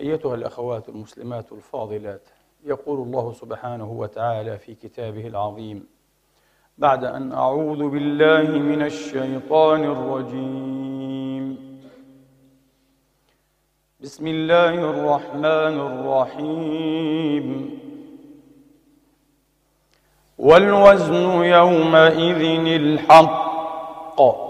أيتها الأخوات المسلمات الفاضلات يقول الله سبحانه وتعالى في كتابه العظيم بعد أن أعوذ بالله من الشيطان الرجيم. بسم الله الرحمن الرحيم. والوزن يومئذ الحق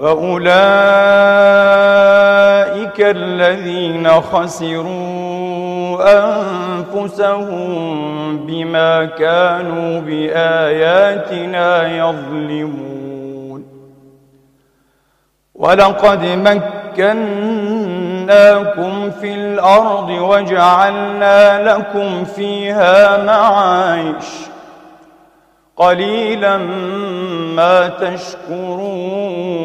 فأولئك الذين خسروا أنفسهم بما كانوا بآياتنا يظلمون ولقد مكناكم في الأرض وجعلنا لكم فيها معايش قليلا ما تشكرون.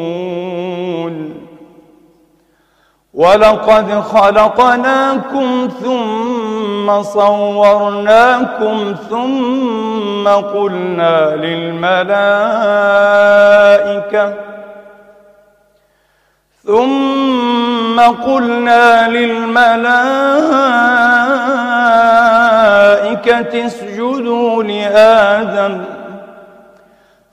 ولقد خلقناكم ثم صورناكم ثم قلنا للملائكة ثم قلنا للملائكة اسجدوا لآدم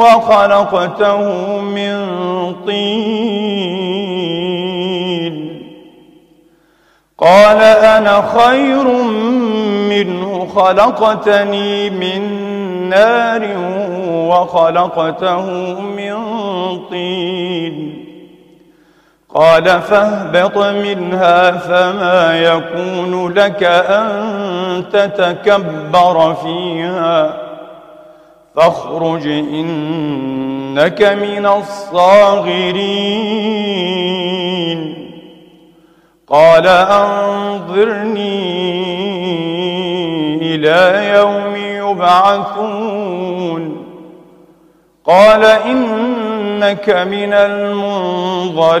وخلقته من طين. قال أنا خير منه خلقتني من نار وخلقته من طين. قال فاهبط منها فما يكون لك أن تتكبر فيها. فاخرج إنك من الصاغرين. قال أنظرني إلى يوم يبعثون. قال إنك من المنظرين.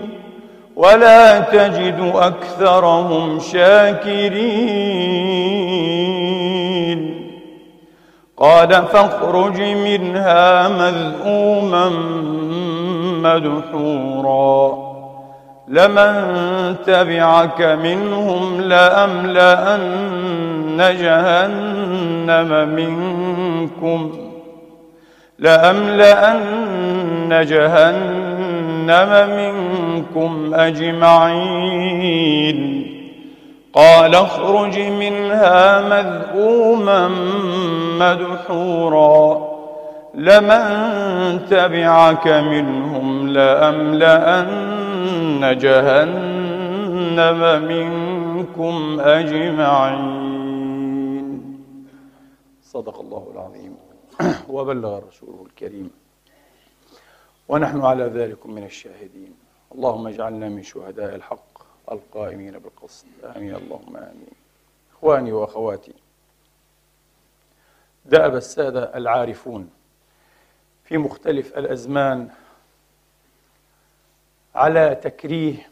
ولا تجد أكثرهم شاكرين. قال فاخرج منها مذءوما مدحورا. لمن تبعك منهم لأملأن جهنم منكم لأملأن جهنم منكم أجمعين. قال اخرج منها مذءوما مدحورا. لمن تبعك منهم لأملأن جهنم منكم أجمعين. صدق الله العظيم. وبلغ رسوله الكريم ونحن على ذلك من الشاهدين. اللهم اجعلنا من شهداء الحق القائمين بالقسط. آمين. اللهم آمين. إخواني وأخواتي دأب السادة العارفون في مختلف الأزمان على تكريه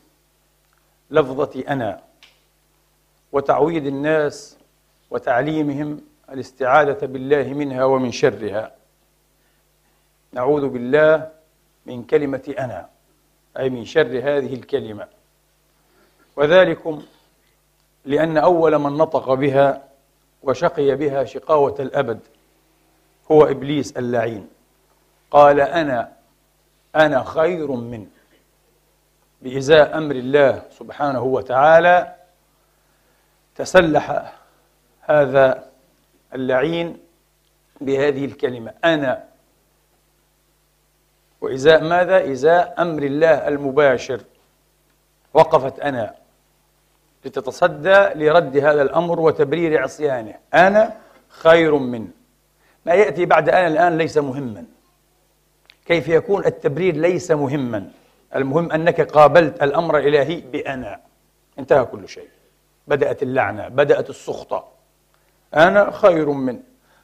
لفظة أنا وتعويد الناس وتعليمهم الاستعاذة بالله منها ومن شرها. نعوذ بالله من كلمة أنا أي من شر هذه الكلمة. وذلكم لأن أول من نطق بها وشقي بها شقاوة الأبد هو إبليس اللعين. قال أنا أنا خير منه. بإزاء أمر الله سبحانه وتعالى تسلح هذا اللعين بهذه الكلمة. أنا وإزاء ماذا؟ إزاء أمر الله المباشر وقفت أنا لتتصدى لرد هذا الأمر وتبرير عصيانه. أنا خير منه ما يأتي بعد أنا الآن ليس مهما. كيف يكون التبرير ليس مهما؟ المهم أنك قابلت الأمر الإلهي بأنا. انتهى كل شيء. بدأت اللعنة بدأت السخطة. أنا خير من.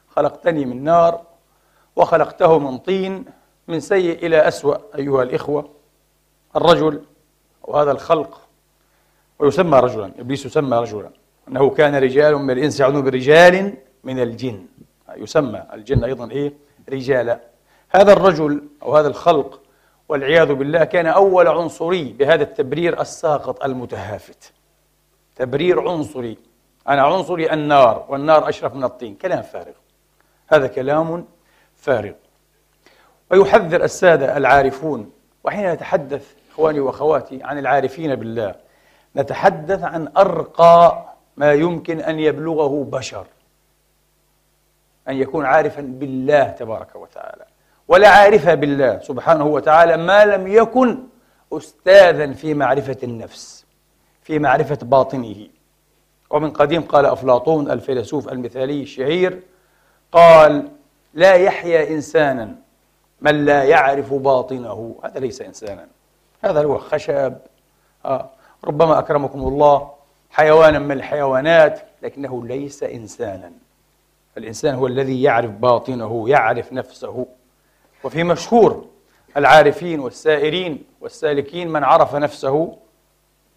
خلقتني من نار وخلقته من طين من سيء إلى أسوأ أيها الإخوة. الرجل وهذا الخلق ويسمى رجلا إبليس يسمى رجلا. أنه كان رجال من الإنس يعودون برجال من الجن. يسمى الجن أيضا إيه؟ رجالا. هذا الرجل أو هذا الخلق والعياذ بالله كان أول عنصري بهذا التبرير الساقط المتهافت. تبرير عنصري. أنا عنصري النار والنار أشرف من الطين. كلام فارغ. هذا كلام فارغ. ويحذر السادة العارفون. وحين نتحدث إخواني وأخواتي عن العارفين بالله نتحدث عن أرقى ما يمكن أن يبلغه بشر. أن يكون عارفا بالله تبارك وتعالى. ولا عارف بالله سبحانه وتعالى ما لم يكن أستاذا في معرفة النفس في معرفة باطنه. ومن قديم قال أفلاطون الفيلسوف المثالي الشهير قال لا يحيا إنسانا من لا يعرف باطنه. هذا ليس إنسانا. هذا هو خشب. آه. ربما أكرمكم الله. حيوانا من الحيوانات لكنه ليس إنسانا. الإنسان هو الذي يعرف باطنه يعرف نفسه. وفي مشهور العارفين والسائرين والسالكين من عرف نفسه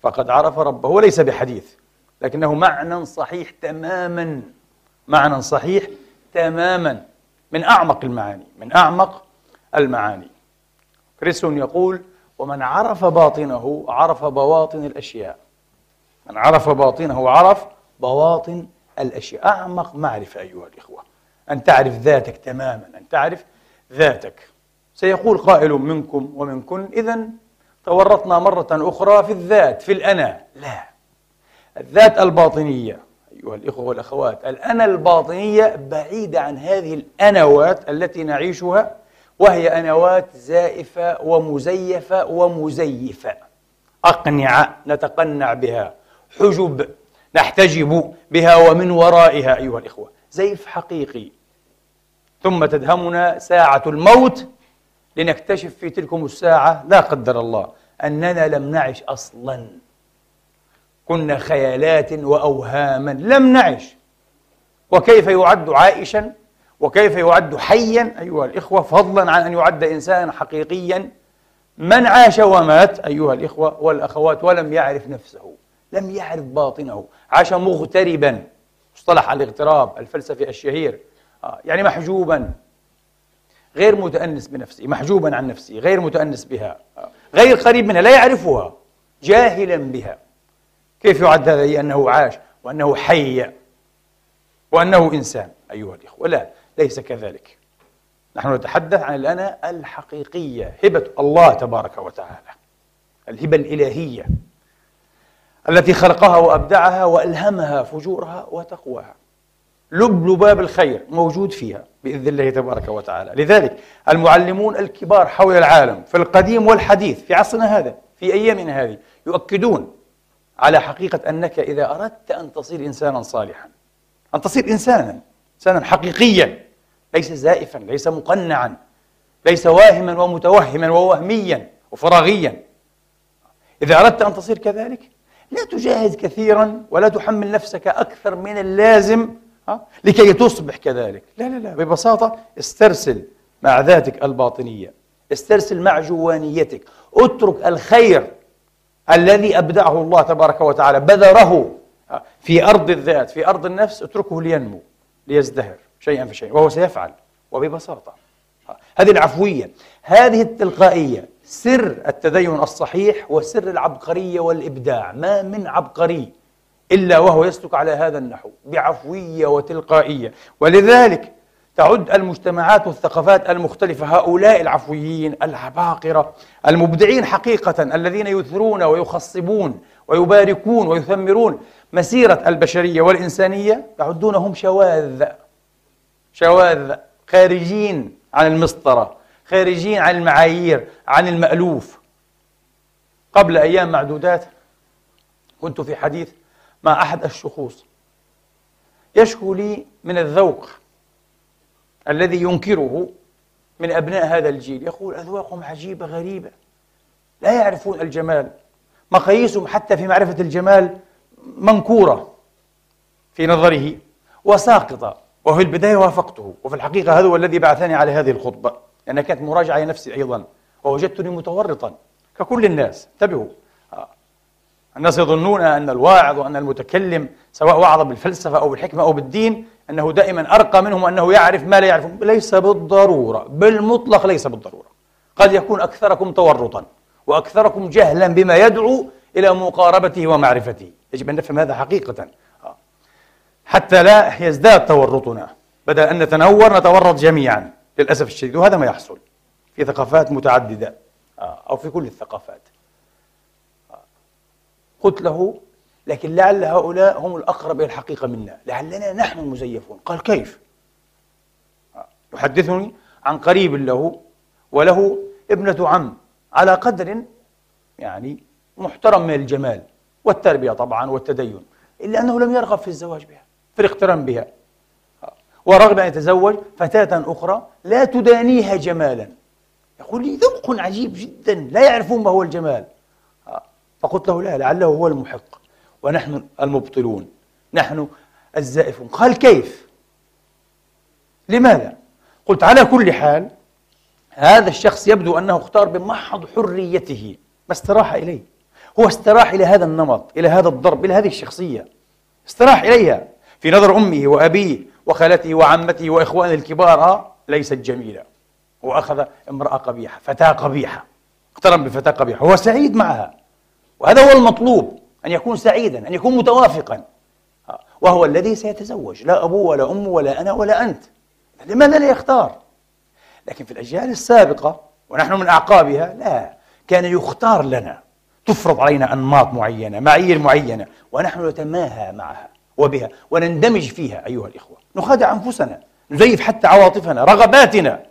فقد عرف ربه. وليس بحديث لكنه معنى صحيح تماما. معنى صحيح تماما. من أعمق المعاني. من أعمق المعاني. كريستون يقول ومن عرف باطنه عرف بواطن الأشياء. من عرف باطنه عرف بواطن الأشياء. أعمق معرفة أيها الإخوة. أن تعرف ذاتك تماما أن تعرف ذاتك. سيقول قائل منكم ومنكن إذا تورطنا مرة أخرى في الذات في الأنا. لا. الذات الباطنية أيها الإخوة والأخوات الأنا الباطنية بعيدة عن هذه الأنوات التي نعيشها وهي أنوات زائفة ومزيفة ومزيفة. أقنعة نتقنع بها. حجب نحتجب بها ومن ورائها أيها الإخوة. زيف حقيقي. ثم تدهمنا ساعة الموت لنكتشف في تلكم الساعة لا قدر الله أننا لم نعش أصلا. كنا خيالات وأوهاما لم نعش. وكيف يعد عائشا؟ وكيف يعد حيا؟ أيها الإخوة فضلا عن أن يعد إنسانا حقيقيا. من عاش ومات أيها الإخوة والأخوات ولم يعرف نفسه لم يعرف باطنه. عاش مغتربا. مصطلح الاغتراب الفلسفي الشهير. آه، يعني محجوبا. غير متأنس بنفسه محجوبا عن نفسه غير متأنس بها. آه، غير قريب منها لا يعرفها جاهلا بها. كيف يعد هذا؟ أنه عاش وأنه حي وأنه إنسان أيها الإخوة. لا ليس كذلك. نحن نتحدث عن الأنا الحقيقية هبة الله تبارك وتعالى الهبة الإلهية التي خلقها وأبدعها وألهمها فجورها وتقواها. لب لباب الخير موجود فيها بإذن الله تبارك وتعالى. لذلك المعلمون الكبار حول العالم في القديم والحديث في عصرنا هذا في أيامنا هذه يؤكدون على حقيقة أنك إذا أردت أن تصير إنسانا صالحا أن تصير إنسانا إنسانا حقيقيا. ليس زائفا ليس مقنعا ليس واهما ومتوهما ووهميا وفراغيا. إذا أردت أن تصير كذلك لا تجاهد كثيرا ولا تحمل نفسك أكثر من اللازم لكي تصبح كذلك. لا لا لا ببساطة استرسل مع ذاتك الباطنية استرسل مع جوانيتك اترك الخير الذي أبدعه الله تبارك وتعالى بذره في أرض الذات في أرض النفس اتركه لينمو ليزدهر. شيئا فشيئا وهو سيفعل وببساطة. هذه العفوية هذه التلقائية سر التدين الصحيح وسر العبقرية والإبداع. ما من عبقري إلا وهو يسلك على هذا النحو بعفوية وتلقائية. ولذلك تعد المجتمعات والثقافات المختلفة هؤلاء العفويين العباقرة المبدعين حقيقة الذين يثرون ويخصبون ويباركون ويثمرون مسيرة البشرية والإنسانية يعدونهم شواذ. شواذ خارجين عن المسطرة خارجين عن المعايير عن المألوف. قبل أيام معدودات كنت في حديث مع أحد الشخوص. يشكو لي من الذوق الذي ينكره من أبناء هذا الجيل. يقول أذواقهم عجيبة غريبة لا يعرفون الجمال. مقاييسهم حتى في معرفة الجمال منكورة في نظره وساقطة. وفي البداية وافقته. وفي الحقيقة هذا هو الذي بعثني على هذه الخطبة لأنها كانت مراجعة لنفسي أيضا ووجدتني متورطا ككل الناس. انتبهوا. الناس يظنون أن الواعظ وأن المتكلم سواء وعظ بالفلسفة أو بالحكمة أو بالدين أنه دائما أرقى منهم وأنه يعرف ما لا يعرفون. ليس بالضرورة بالمطلق ليس بالضرورة. قد يكون أكثركم تورطا وأكثركم جهلا بما يدعو إلى مقاربته ومعرفته. يجب أن نفهم هذا حقيقة. حتى لا يزداد تورطنا بدل أن نتنور نتورط جميعا للأسف الشديد وهذا ما يحصل في ثقافات متعددة أو في كل الثقافات. قلت له لكن لعل هؤلاء هم الأقرب إلى الحقيقة منا لعلنا نحن المزيفون قال كيف؟ يحدثني عن قريب له وله ابنة عم على قدر يعني محترم من الجمال والتربية طبعا والتدين إلا أنه لم يرغب في الزواج بها. في الاقتران بها. ورغب أن يتزوج فتاة أخرى لا تدانيها جمالا. يقول لي ذوق عجيب جدا لا يعرفون ما هو الجمال. فقلت له لا لعله هو المحق. ونحن المبطلون. نحن الزائفون. قال كيف؟ لماذا؟ قلت على كل حال هذا الشخص يبدو أنه اختار بمحض حريته. ما استراح إليه. هو استراح إلى هذا النمط إلى هذا الضرب إلى هذه الشخصية. استراح إليها. في نظر أمه وأبيه وخالته وعمته وإخوانه الكبار آه، ليست جميلة. وأخذ امرأة قبيحة فتاة قبيحة اقترن بفتاة قبيحة هو سعيد معها. وهذا هو المطلوب أن يكون سعيدا أن يكون متوافقا. وهو الذي سيتزوج لا أبوه ولا أمه ولا أنا ولا أنت. لماذا لا يختار؟ لكن في الأجيال السابقة ونحن من أعقابها لا كان يختار لنا تفرض علينا أنماط معينة معايير معينة ونحن نتماهى معها. وبها ونندمج فيها أيها الإخوة. نخادع أنفسنا نزيف حتى عواطفنا رغباتنا.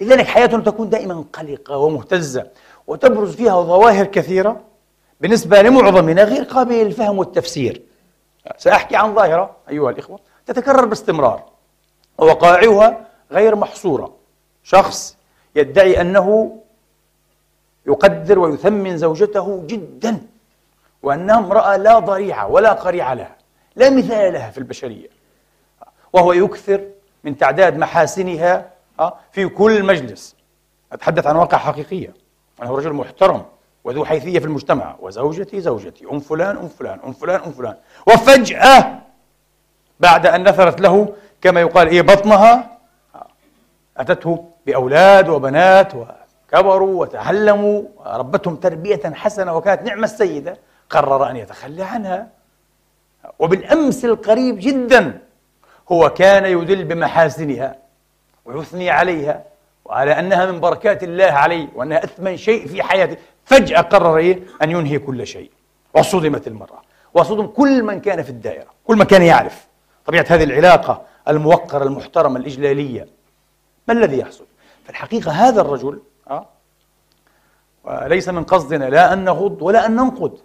لذلك حياتنا تكون دائما قلقة ومهتزة وتبرز فيها ظواهر كثيرة. بالنسبة لمعظمنا غير قابل للفهم والتفسير. سأحكي عن ظاهرة أيها الإخوة تتكرر باستمرار. ووقائعها غير محصورة. شخص يدعي أنه يقدر ويثمن زوجته جدا وأنها امرأة لا ضريعة ولا قريعة لها. لا مثال لها في البشرية. وهو يكثر من تعداد محاسنها في كل مجلس. أتحدث عن واقع حقيقية. أنه رجل محترم وذو حيثية في المجتمع. وزوجتي زوجتي أم فلان أم فلان أم فلان أم فلان. وفجأة بعد أن نثرت له كما يقال إيه بطنها أتته بأولاد وبنات وكبروا وتعلموا وربتهم تربية حسنة وكانت نعمة السيدة قرر أن يتخلى عنها. وبالأمس القريب جدا هو كان يدل بمحاسنها ويثني عليها وعلى أنها من بركات الله عليه وأنها أثمن شيء في حياته. فجأة قرر إيه؟ أن ينهي كل شيء. وصدمت المرأة. وصدم كل من كان في الدائرة. كل من كان يعرف. طبيعة هذه العلاقة الموقرة المحترمة الإجلالية. ما الذي يحصل؟ في الحقيقة هذا الرجل أه؟ وليس من قصدنا لا أن نغض ولا أن ننقد.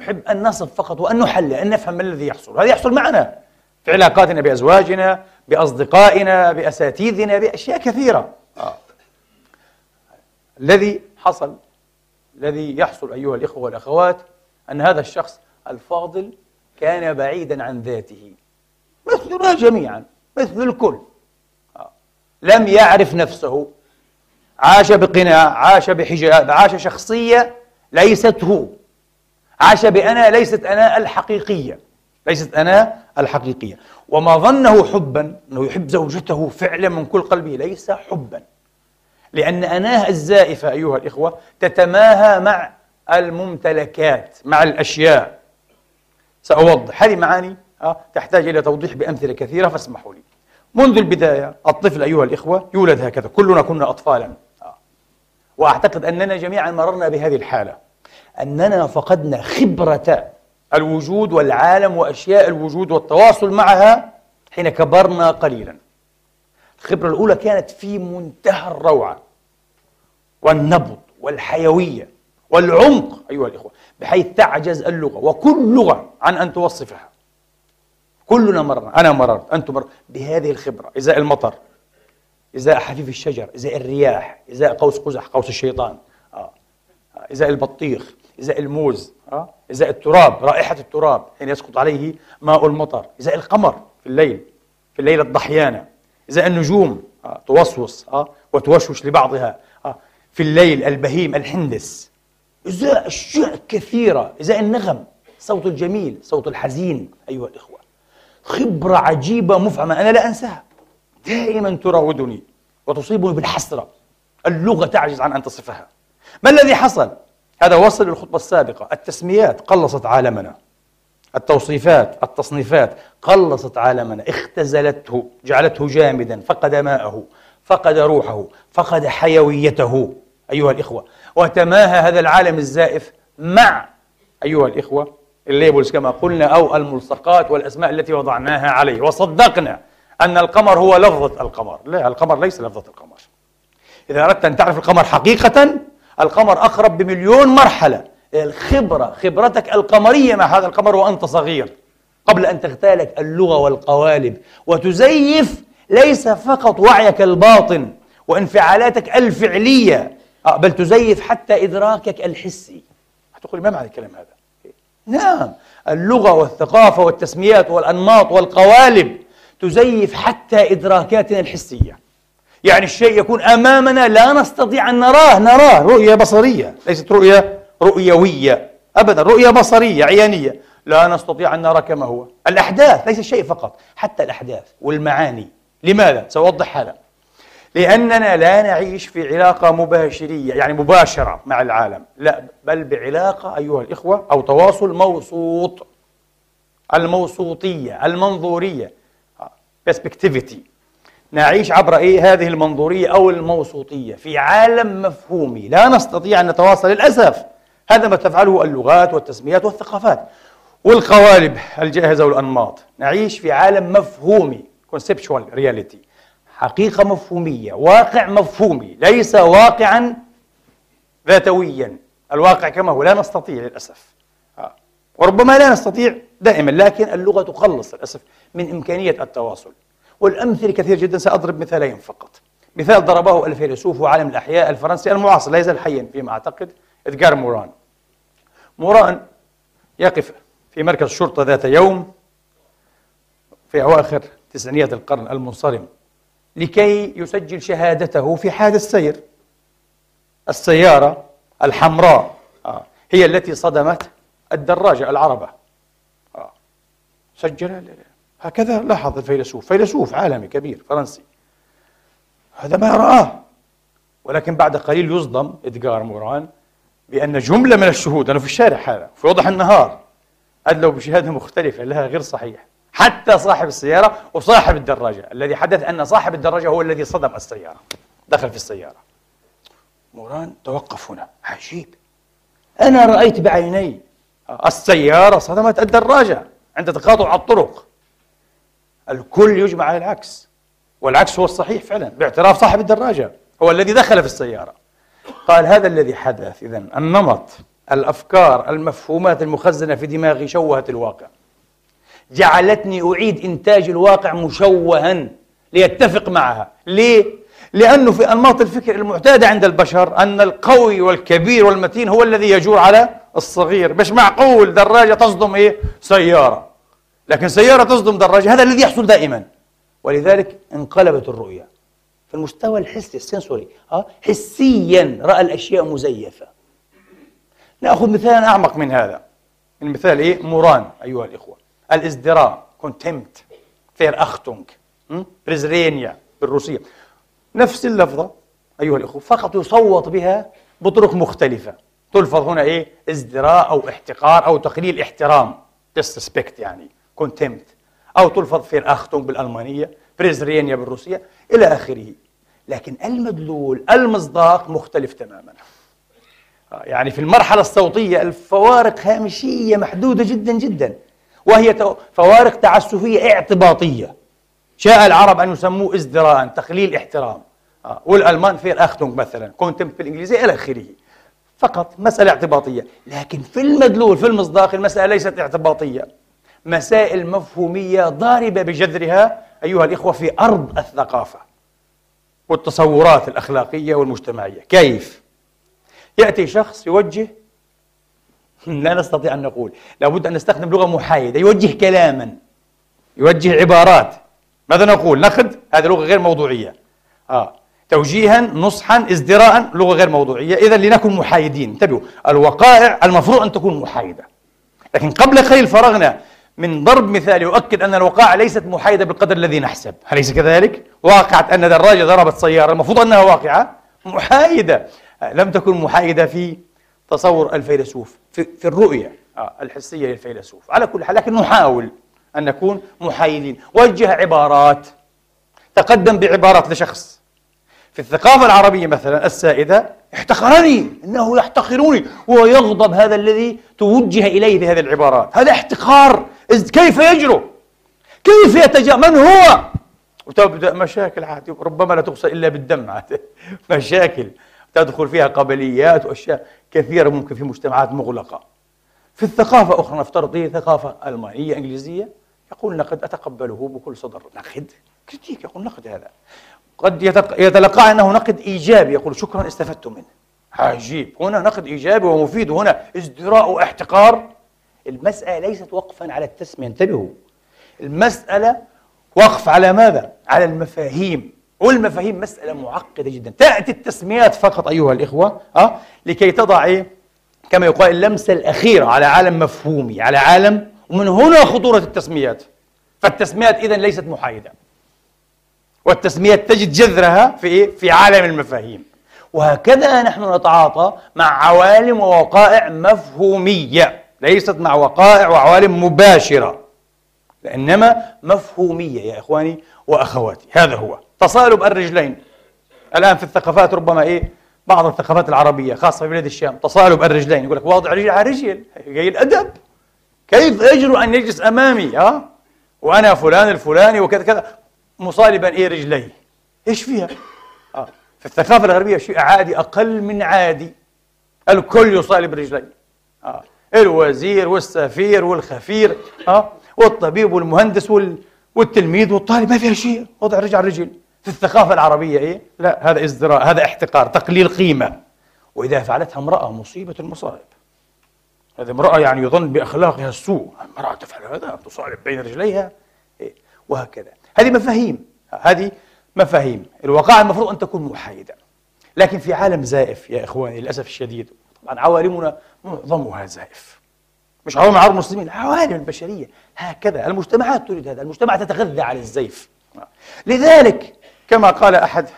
نحب أن نصف فقط وأن نحلل أن نفهم ما الذي يحصل. هذا يحصل معنا في علاقاتنا بأزواجنا بأصدقائنا بأساتذتنا بأشياء كثيرة. آه. الذي حصل الذي يحصل أيها الإخوة والأخوات أن هذا الشخص الفاضل كان بعيدا عن ذاته. مثلنا جميعا مثل الكل. آه. لم يعرف نفسه. عاش بقناع عاش بحجاب عاش شخصية ليست هو. عاش بأنا ليست أنا الحقيقية. ليست أنا الحقيقية. وما ظنه حبا أنه يحب زوجته فعلا من كل قلبه ليس حبا. لأن أناه الزائفة أيها الإخوة تتماهى مع الممتلكات مع الأشياء. سأوضح. هذه معاني آه، تحتاج إلى توضيح بأمثلة كثيرة فاسمحوا لي. منذ البداية الطفل أيها الإخوة يولد هكذا. كلنا كنا أطفالا. آه. وأعتقد أننا جميعا مررنا بهذه الحالة. أننا فقدنا خبرة الوجود والعالم وأشياء الوجود والتواصل معها حين كبرنا قليلا الخبرة الأولى كانت في منتهى الروعة والنبض والحيوية والعمق أيها الإخوة بحيث تعجز اللغة وكل لغة عن أن توصفها كلنا مرنا أنا مررت أنتم مررت بهذه الخبرة إزاء المطر إزاء حفيف الشجر إزاء الرياح إزاء قوس قزح قوس الشيطان آه. إزاء البطيخ إزاء الموز آه. إزاء التراب رائحة التراب حين يسقط عليه ماء المطر إزاء القمر في الليل في الليلة الضحيانة إزاء النجوم آه. توسوس آه. وتوشوش لبعضها آه. في الليل البهيم الحندس إزاء أشياء كثيرة إزاء النغم صوت الجميل صوت الحزين أيها الإخوة خبرة عجيبة مفعمة أنا لا أنساها دائما تراودني وتصيبني بالحسرة اللغة تعجز عن أن تصفها ما الذي حصل؟ هذا وصل للخطبة السابقة. التسميات قلصت عالمنا. التوصيفات التصنيفات قلصت عالمنا. اختزلته جعلته جامدا. فقد ماءه فقد روحه فقد حيويته. أيها الإخوة وتماهى هذا العالم الزائف مع أيها الإخوة الليبلز كما قلنا أو الملصقات والأسماء التي وضعناها عليه. وصدقنا أن القمر هو لفظة القمر. لا القمر ليس لفظة القمر. إذا أردت أن تعرف القمر حقيقة القمر أقرب بمليون مرحلة. الخبرة خبرتك القمرية مع هذا القمر وأنت صغير قبل أن تغتالك اللغة والقوالب. وتزيف ليس فقط وعيك الباطن وانفعالاتك الفعلية آه، بل تزيف حتى إدراكك الحسي. هتقول ما معنى الكلام هذا؟ نعم اللغة والثقافة والتسميات والأنماط والقوالب تزيف حتى إدراكاتنا الحسية. يعني الشيء يكون أمامنا لا نستطيع أن نراه نراه. رؤية بصرية ليست رؤية رؤيوية. أبدا رؤية بصرية عيانية. لا نستطيع أن نرى كما هو. الأحداث ليس الشيء فقط حتى الأحداث والمعاني. لماذا؟ سأوضح حالا لأننا لا نعيش في علاقة مباشرية يعني مباشرة مع العالم. لا بل بعلاقة أيها الإخوة أو تواصل موسوط. الموسوطية المنظورية. perspectivity. نعيش عبر إيه؟ هذه المنظورية أو الموسوطية في عالم مفهومي. لا نستطيع أن نتواصل للأسف. هذا ما تفعله اللغات والتسميات والثقافات والقوالب الجاهزة والأنماط. نعيش في عالم مفهومي conceptual reality. حقيقة مفهومية واقع مفهومي ليس واقعا ذاتويا. الواقع كما هو لا نستطيع للأسف. آه. وربما لا نستطيع دائما لكن اللغة تخلص للأسف من إمكانية التواصل. والأمثلة كثير جدا سأضرب مثالين فقط. مثال ضربه الفيلسوف وعالم الأحياء الفرنسي المعاصر لا يزال حيا فيما أعتقد إدغار موران. موران يقف في مركز الشرطة ذات يوم في أواخر تسعينيات القرن المنصرم لكي يسجل شهادته في حادث سير. السيارة الحمراء آه، هي التي صدمت الدراجة العربة. آه، سجل هكذا لاحظ الفيلسوف. فيلسوف عالمي كبير فرنسي. هذا ما رآه. ولكن بعد قليل يصدم إدغار موران بأن جملة من الشهود أنا في الشارع هذا في وضح النهار أدلوا بشهادة مختلفة لها غير صحيح. حتى صاحب السيارة وصاحب الدراجة. الذي حدث أن صاحب الدراجة هو الذي صدم السيارة. دخل في السيارة. موران توقف هنا. عجيب. أنا رأيت بعيني السيارة صدمت الدراجة عند تقاطع الطرق. الكل يجمع على العكس. والعكس هو الصحيح فعلا باعتراف صاحب الدراجة هو الذي دخل في السيارة. قال هذا الذي حدث إذا النمط الأفكار المفهومات المخزنة في دماغي شوهت الواقع. جعلتني أعيد إنتاج الواقع مشوها ليتفق معها. ليه؟ لأنه في أنماط الفكر المعتادة عند البشر أن القوي والكبير والمتين هو الذي يجور على الصغير. مش معقول دراجة تصدم إيه؟ سيارة. لكن سيارة تصدم دراجة هذا الذي يحصل دائما. ولذلك انقلبت الرؤية. في المستوى الحسي ال sensory ها حسيا رأى الأشياء مزيفة. نأخذ مثالا أعمق من هذا. المثال إيه؟ موران أيها الإخوة. الإزدراء contempt Verachtung презрение بالروسية. نفس اللفظة أيها الإخوة فقط يصوت بها بطرق مختلفة. تلفظ هنا إيه؟ إزدراء أو احتقار أو تقليل احترام. Disrespect يعني. contempt أو تلفظ Verachtung بالألمانية презрение بالروسية إلى آخره. لكن المدلول المصداق مختلف تماما. آه، يعني في المرحلة الصوتية الفوارق هامشية محدودة جدا جدا. وهي فوارق تعسفية اعتباطية. شاء العرب أن يسموه ازدراء تقليل احترام. آه. والألمان Verachtung مثلا contempt بالإنجليزية إلى آخره. فقط مسألة اعتباطية. لكن في المدلول في المصداق المسألة ليست اعتباطية. مسائل مفهومية ضاربة بجذرها أيها الإخوة في أرض الثقافة والتصورات الأخلاقية والمجتمعية. كيف؟ يأتي شخص يوجه لا نستطيع أن نقول لابد أن نستخدم لغة محايدة يوجه كلاما يوجه عبارات. ماذا نقول؟ نخد هذه لغة غير موضوعية. آه. توجيها نصحا ازدراء لغة غير موضوعية. إذا لنكن محايدين. انتبهوا الوقائع المفروض أن تكون محايدة. لكن قبل قليل فرغنا من ضرب مثال يؤكد أن الوقائع ليست محايدة بالقدر الذي نحسب. أليس كذلك؟ واقعة أن دراجة ضربت سيارة المفروض أنها واقعة محايدة. لم تكن محايدة في تصور الفيلسوف في, في الرؤية آه، الحسية للفيلسوف. على كل حال لكن نحاول أن نكون محايدين. وجه عبارات. تقدم بعبارات لشخص. في الثقافة العربية مثلا السائدة احتقرني إنه يحتقرني ويغضب هذا الذي توجه إليه بهذه العبارات. هذا احتقار. كيف يجرؤ؟ كيف يتجا؟ من هو؟ وتبدأ مشاكل عادي ربما لا تغسل إلا بالدم مشاكل. تدخل فيها قبليات وأشياء كثيرة ممكن في مجتمعات مغلقة. في الثقافة أخرى نفترض هي ثقافة ألمانية إنجليزية يقول نقد أتقبله بكل صدر. نقد؟ كريتيك يقول نقد هذا؟ قد يتلقى أنه نقد إيجابي. يقول شكرا استفدت منه. عجيب. هنا نقد إيجابي ومفيد. وهنا ازدراء واحتقار. المسألة ليست وقفا على التسمية. انتبهوا. المسألة وقف على ماذا؟ على المفاهيم. والمفاهيم مسألة معقدة جدا. تأتي التسميات فقط أيها الإخوة أه؟ لكي تضع؟ كما يقال اللمسة الأخيرة على عالم مفهومي على عالم ومن هنا خطورة التسميات. فالتسميات إذا ليست محايدة. والتسميات تجد جذرها في إيه؟ في عالم المفاهيم. وهكذا نحن نتعاطى مع عوالم ووقائع مفهومية ليست مع وقائع وعوالم مباشرة إنما مفهومية يا إخواني وأخواتي. هذا هو. تصالب الرجلين. الآن في الثقافات ربما إيه؟ بعض الثقافات العربية خاصة في بلاد الشام تصالب الرجلين. يقول لك واضع رجل على رجل جاي الأدب. كيف يجرؤ أن يجلس أمامي؟ ها؟ وأنا فلان الفلاني وكذا كذا. مصالبا إيه رجليه إيش فيها آه. في الثقافة الغربية شيء عادي أقل من عادي الكل يصالب رجليه آه. الوزير والسفير والخفير آه. والطبيب والمهندس وال... والتلميذ والطالب ما فيها شيء وضع رجل على رجل في الثقافة العربية إيه؟ لا هذا ازدراء هذا احتقار تقليل قيمة وإذا فعلتها امرأة مصيبة المصائب هذه امرأة يعني يظن بأخلاقها السوء امرأة تفعل هذا تصالب بين رجليها إيه؟ وهكذا هذه مفاهيم. هذه مفاهيم. الوقائع المفروض أن تكون محايدة. لكن في عالم زائف يا إخواني للأسف الشديد. طبعا عوالمنا معظمها زائف. مش عوالم العرب المسلمين عوالم البشرية. هكذا المجتمعات تريد هذا. المجتمع تتغذى على الزيف. لذلك كما قال أحد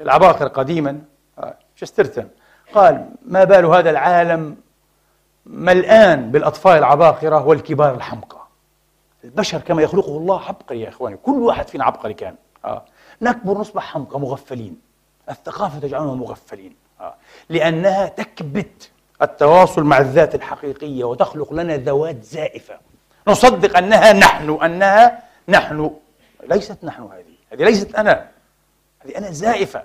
العباقرة قديما شسترتن قال ما بال هذا العالم ملآن بالأطفال العباقرة والكبار الحمقى. البشر كما يخلقه الله عبقري يا إخواني. كل واحد فينا عبقري كان. آه. نكبر نصبح مغفلين الثقافة تجعلنا مغفلين. آه. لأنها تكبت التواصل مع الذات الحقيقية وتخلق لنا ذوات زائفة. نصدق أنها نحن أنها نحن. ليست نحن هذه. هذه ليست أنا. هذه أنا زائفة.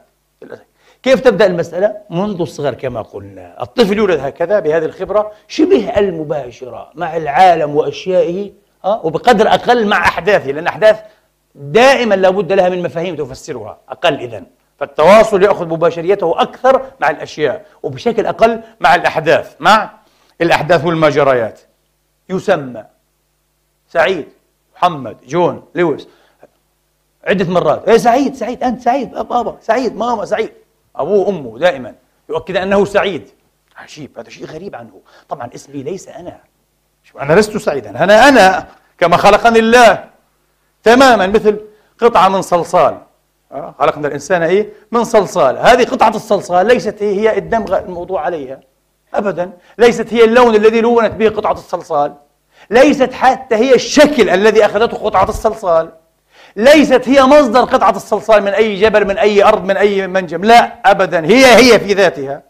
كيف تبدأ المسألة؟ منذ الصغر كما قلنا. الطفل يولد هكذا بهذه الخبرة شبه المباشرة مع العالم وأشيائه أه؟ وبقدر أقل مع أحداثه لأن أحداث دائما لابد لها من مفاهيم تفسرها أقل إذن. فالتواصل يأخذ مباشريته أكثر مع الأشياء وبشكل أقل مع الأحداث مع الأحداث والمجريات. يسمى سعيد محمد جون لويس. عدة مرات. إيه سعيد سعيد أنت سعيد بابا سعيد ماما سعيد. أبوه وأمه دائما. يؤكد أنه سعيد. عجيب هذا شيء غريب عنه. طبعا اسمي ليس أنا. أنا لست سعيدا. أنا أنا كما خلقني الله تماما مثل قطعة من صلصال. آه، خلقنا الإنسان إيه؟ من صلصال. هذه قطعة الصلصال ليست هي, هي الدمغة الموضوع عليها. أبدا. ليست هي اللون الذي لونت به قطعة الصلصال. ليست حتى هي الشكل الذي أخذته قطعة الصلصال. ليست هي مصدر قطعة الصلصال من أي جبل من أي أرض من أي منجم. لا أبدا. هي هي في ذاتها.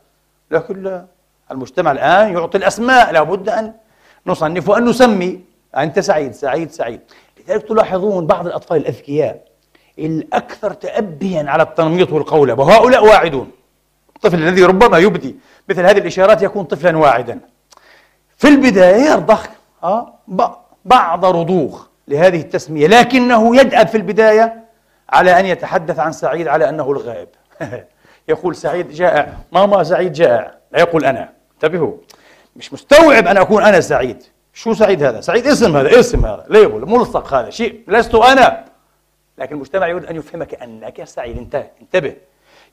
لكن لا المجتمع الآن يعطي الأسماء لابد أن نصنف وأن نسمي. أنت سعيد سعيد سعيد. لذلك تلاحظون بعض الأطفال الأذكياء الأكثر تأبيا على التنميط والقولب وهؤلاء واعدون. الطفل الذي ربما يبدي مثل هذه الإشارات يكون طفلا واعدا. في البداية يرضخ آه، بعض رضوخ لهذه التسمية. لكنه يدأب في البداية على أن يتحدث عن سعيد على أنه الغائب. يقول سعيد جائع. ماما سعيد جائع؟ لا يقول أنا. انتبهوا. مش مستوعب أن أكون أنا سعيد. شو سعيد هذا؟ سعيد اسم هذا اسم هذا ليبل ملصق هذا شيء. لست أنا. لكن المجتمع يريد أن يفهمك أنك سعيد. انتبه انتبه.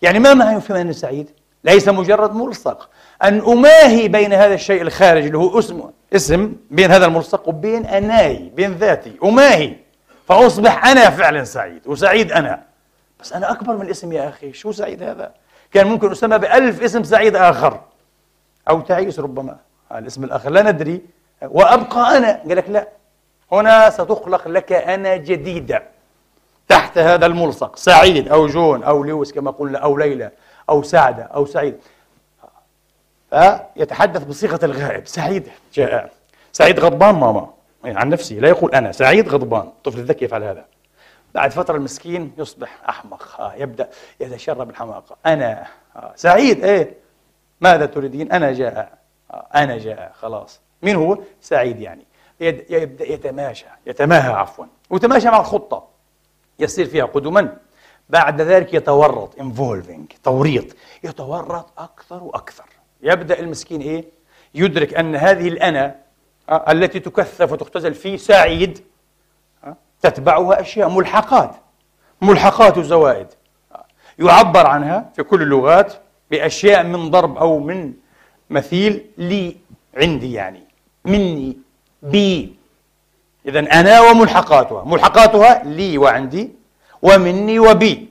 يعني ما معنى يفهم أني سعيد؟ ليس مجرد ملصق. أن أماهي بين هذا الشيء الخارجي اللي هو اسم اسم بين هذا الملصق وبين أناي بين ذاتي. أماهي. فأصبح أنا فعلا سعيد وسعيد أنا. بس أنا أكبر من الاسم يا أخي. شو سعيد هذا؟ كان ممكن أسمى بألف اسم سعيد آخر. أو تعيس ربما. الاسم الآخر. لا ندري. وأبقى أنا. قال لك لا. هنا ستخلق لك أنا جديدة تحت هذا الملصق. سعيد أو جون أو لويس كما قلنا أو ليلى أو سعدة أو سعيد. فيتحدث بصيغة الغائب. سعيد جائع سعيد غضبان ماما. يعني عن نفسه لا يقول أنا. سعيد غضبان. الطفل الذكي يفعل هذا. بعد فترة المسكين يصبح أحمق. يبدأ يتشرب الحماقة. أنا. آه سعيد. إيه. ماذا تريدين؟ أنا جائع أنا جائع خلاص. مين هو؟ سعيد يعني. يبدأ يتماشى يتماهى عفوا. ويتماشى مع الخطة. يسير فيها قدما. بعد ذلك يتورط involving توريط. يتورط أكثر وأكثر. يبدأ المسكين إيه؟ يدرك أن هذه الأنا آه، التي تكثف وتختزل فيه سعيد آه، تتبعها أشياء ملحقات. ملحقات وزوائد آه، يعبر عنها في كل اللغات بأشياء من ضرب أو من مثيل لي عندي يعني مني بي. إذا أنا وملحقاتها. ملحقاتها لي وعندي ومني وبي.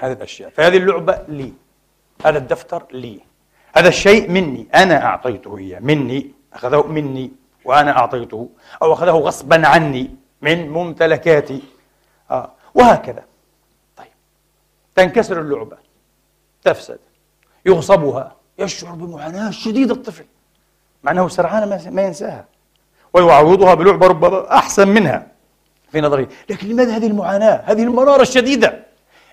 هذه الأشياء. فهذه اللعبة لي. هذا الدفتر لي. هذا الشيء مني. أنا أعطيته إياه مني. أخذه مني. وأنا أعطيته. أو أخذه غصبا عني. من ممتلكاتي. آه. وهكذا. طيب. تنكسر اللعبة. تفسد. يغصبها. يشعر بمعاناة شديدة الطفل مع أنه سرعان ما ينساها ويعوضها بلعبة ربما أحسن منها في نظري. لكن لماذا هذه المعاناة هذه المرارة الشديدة؟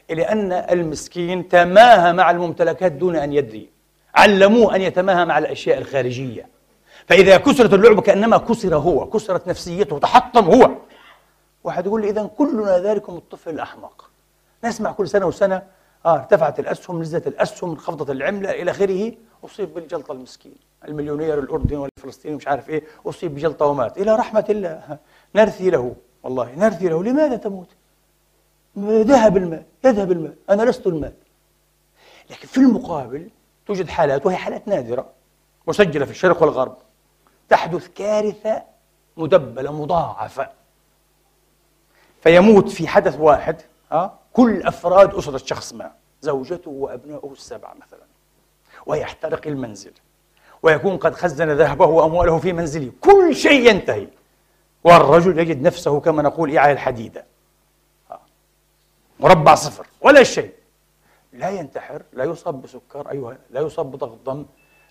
لأن المسكين تماهى مع الممتلكات دون أن يدري. علموه أن يتماهى مع الأشياء الخارجية. فإذا كسرت اللعبة كأنما كسر هو كسرت نفسيته تحطم هو. واحد يقول لي إذا كلنا ذلكم الطفل الأحمق. نسمع كل سنة وسنة آه ارتفعت الأسهم نزلت الأسهم انخفضت العملة إلى آخره. أصيب بالجلطة المسكين المليونير الأردني والفلسطيني مش عارف إيه. أصيب بجلطة ومات. إلى رحمة الله. نرثي له والله نرثي له. لماذا تموت؟ ذهب المال يذهب المال أنا لست المال لكن في المقابل توجد حالات وهي حالات نادرة مسجلة في الشرق والغرب. تحدث كارثة مدبلة مضاعفة. فيموت في حدث واحد أه؟ كل أفراد أسرة شخص ما زوجته وأبنائه السبعة مثلا. ويحترق المنزل. ويكون قد خزن ذهبه وأمواله في منزله. كل شيء ينتهي. والرجل يجد نفسه كما نقول على الحديدة. مربع صفر. ولا شيء. لا ينتحر لا يصاب بسكر أيها لا يصاب بضغط دم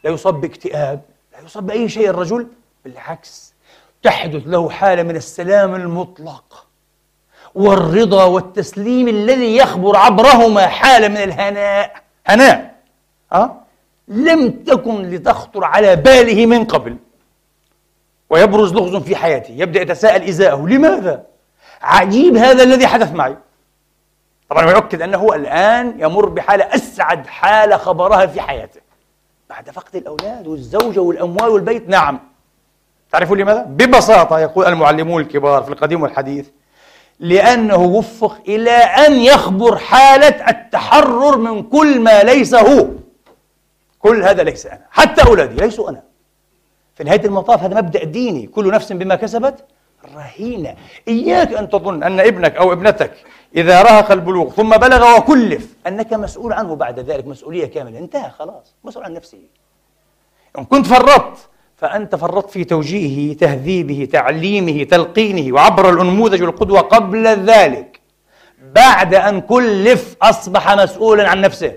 لا يصاب باكتئاب لا يصاب بأي شيء. الرجل بالعكس تحدث له حالة من السلام المطلق. والرضا والتسليم الذي يخبر عبرهما حالة من الهناء. هناء. أه؟ لم تكن لتخطر على باله من قبل. ويبرز لغز في حياته. يبدأ يتساءل إزاءه. لماذا؟ عجيب هذا الذي حدث معي. طبعا ويؤكد أنه الآن يمر بحالة أسعد حالة خبرها في حياته. بعد فقد الأولاد والزوجة والأموال والبيت. نعم. تعرفون لماذا؟ ببساطة يقول المعلمون الكبار في القديم والحديث لأنه وفق إلى أن يخبر حالة التحرر من كل ما ليس هو. كل هذا ليس أنا. حتى أولادي ليسوا أنا. في نهاية المطاف هذا مبدأ ديني. كل نفس بما كسبت رهينة. إياك أن تظن أن ابنك أو ابنتك إذا رهق البلوغ ثم بلغ وكلف أنك مسؤول عنه بعد ذلك مسؤولية كاملة. انتهى خلاص. مسؤول عن نفسه. إن كنت فرطت فأنت فرطت في توجيهه تهذيبه تعليمه تلقينه وعبر الأنموذج والقدوة قبل ذلك بعد أن كلف أصبح مسؤولا عن نفسه.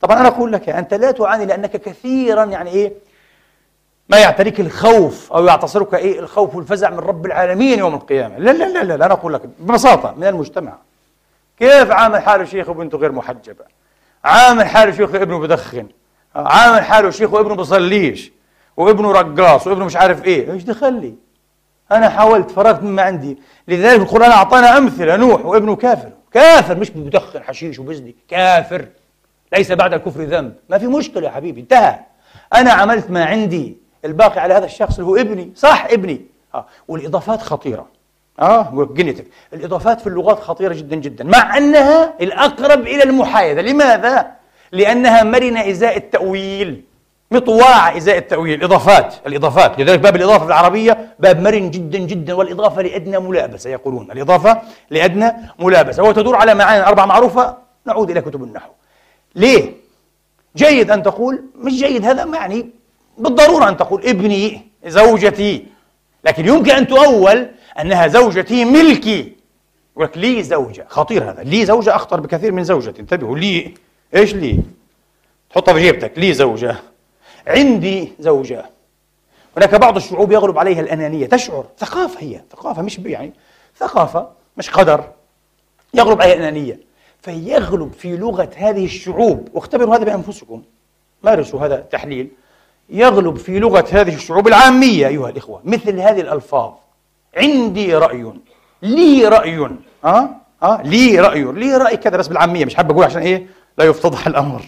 طبعا أنا أقول لك أنت لا تعاني لأنك كثيرا يعني إيه ما يعتريك الخوف أو يعتصرك إيه الخوف والفزع من رب العالمين يوم القيامة. لا لا لا لا, لا أنا أقول لك ببساطة من المجتمع. كيف عامل حاله شيخ وبنته غير محجبة؟ عامل حاله شيخ وابنه بدخن؟ عامل حاله شيخ وابنه بصليش؟ وابنه رقاص وابنه مش عارف إيه. إيش دخل لي؟ أنا حاولت فرغت مما عندي. لذلك القرآن أعطانا أمثلة نوح وابنه كافر. كافر مش بدخن حشيش وبزني. كافر. ليس بعد الكفر ذنب. ما في مشكلة يا حبيبي انتهى. أنا عملت ما عندي. الباقي على هذا الشخص اللي هو ابني. صح ابني. آه. والإضافات خطيرة. آه. جينيتك الإضافات في اللغات خطيرة جدا جدا. مع أنها الأقرب إلى المحايدة. لماذا؟ لأنها مرنة إزاء التأويل. مطواعة إزاء التأويل الإضافات الإضافات. لذلك باب الإضافة في العربية باب مرن جدا جدا والإضافة لأدنى ملابسة يقولون. الإضافة لأدنى ملابسة. وتدور على معاني أربعة معروفة نعود إلى كتب النحو. ليه؟ جيد أن تقول مش جيد هذا يعني بالضرورة أن تقول ابني زوجتي. لكن يمكن أن تؤول أنها زوجتي ملكي. يقول لك لي زوجة. خطير هذا. لي زوجة أخطر بكثير من زوجتي. انتبهوا لي. إيش لي؟ تحطها في جيبتك. لي زوجة. عندي زوجة. هناك بعض الشعوب يغلب عليها الأنانية. تشعر. ثقافة هي. ثقافة مش يعني ثقافة مش قدر. يغلب عليها الأنانية. فيغلب في لغة هذه الشعوب. واختبروا هذا بأنفسكم. مارسوا هذا التحليل يغلب في لغة هذه الشعوب العامية أيها الإخوة. مثل هذه الألفاظ. عندي رأي. لي رأي. أه؟ أه؟ لي رأي. لي رأي كذا بس بالعامية. مش حابب أقول عشان إيه؟ لا يفتضح الأمر.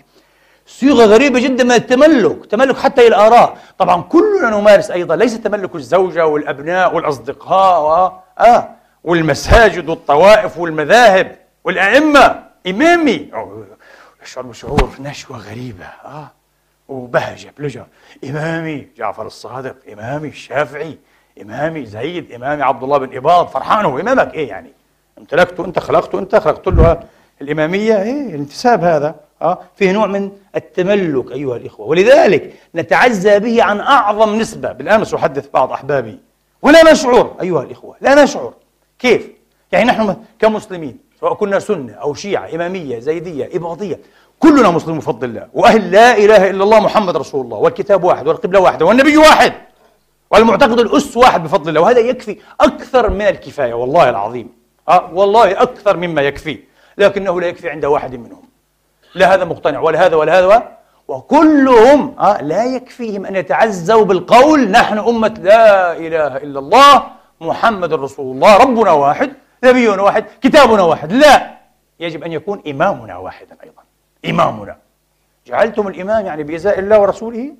صيغة غريبة جدا من التملك تملك حتى الآراء. طبعا كلنا نمارس أيضا ليس تملك الزوجة والأبناء والأصدقاء و... آه والمساجد والطوائف والمذاهب والأئمة. إمامي. يشعر بشعور نشوة غريبة آه. وبهجة بلجة إمامي جعفر الصادق إمامي الشافعي إمامي زيد إمامي عبد الله بن إباض. فرحان هو إمامك إيه يعني؟ امتلكته أنت خلقته أنت خلقت له الإمامية. إيه الانتساب هذا. أه؟ فيه نوع من التملك أيها الإخوة. ولذلك نتعزى به عن أعظم نسبة. بالأمس أحدث بعض أحبابي. ولا نشعر أيها الإخوة لا نشعر. كيف؟ يعني نحن كمسلمين سواء كنا سنة أو شيعة إمامية زيدية إباضية كلنا مسلمون بفضل الله. وأهل لا إله إلا الله محمد رسول الله والكتاب واحد والقبلة واحدة والنبي واحد والمعتقد الأس واحد بفضل الله. وهذا يكفي أكثر من الكفاية والله العظيم. أه والله أكثر مما يكفي لكنه لا يكفي عند واحد منهم. لا هذا مقتنع ولا هذا ولا هذا وكلهم آه لا يكفيهم أن يتعزوا بالقول نحن أمة لا إله إلا الله محمد رسول الله ربنا واحد نبينا واحد كتابنا واحد لا. يجب أن يكون إمامنا واحدا أيضا إمامنا. جعلتم الإمام يعني بإزاء الله ورسوله؟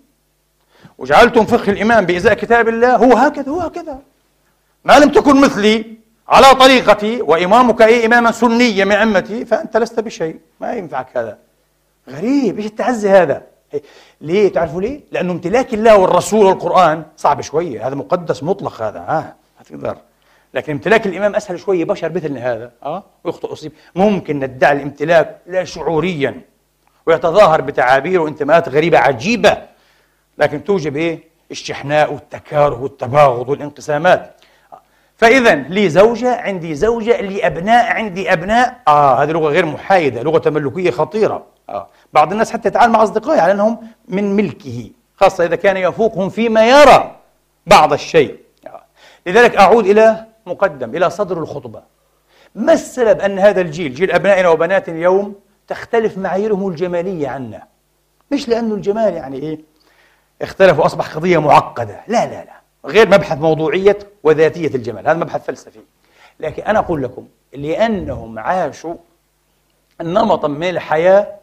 وجعلتم فقه الإمام بإزاء كتاب الله؟ هو هكذا هو هكذا. ما لم تكن مثلي على طريقتي وإمامك أي إماما سنيا من أمتي فأنت لست بشيء ما ينفعك هذا غريب إيش التعزي هذا ليه تعرفوا ليه؟ لأنه امتلاك الله والرسول والقرآن صعب شوية هذا مقدس مطلق هذا آه. ما تقدر لكن امتلاك الإمام أسهل شوية بشر مثلنا هذا آه ويخطئ يصيب ممكن ندعي الامتلاك لا شعوريا ويتظاهر بتعابير وانتماءات غريبة عجيبة لكن توجب إيه؟ الشحناء والتكاره والتباغض والانقسامات فإذا لي زوجة عندي زوجة لي أبناء عندي أبناء. آه هذه لغة غير محايدة لغة تملكية خطيرة. آه. بعض الناس حتى يتعامل مع أصدقائه على أنهم من ملكه خاصة إذا كان يفوقهم فيما يرى بعض الشيء. آه. لذلك أعود إلى مقدم إلى صدر الخطبة. ما السبب أن هذا الجيل جيل أبنائنا وبناتنا اليوم تختلف معاييرهم الجمالية عنا؟ مش لأنه الجمال يعني إيه؟ اختلف وأصبح قضية معقدة. لا لا لا. غير مبحث موضوعية وذاتية الجمال. هذا مبحث فلسفي. لكن أنا أقول لكم لأنهم عاشوا نمطا من الحياة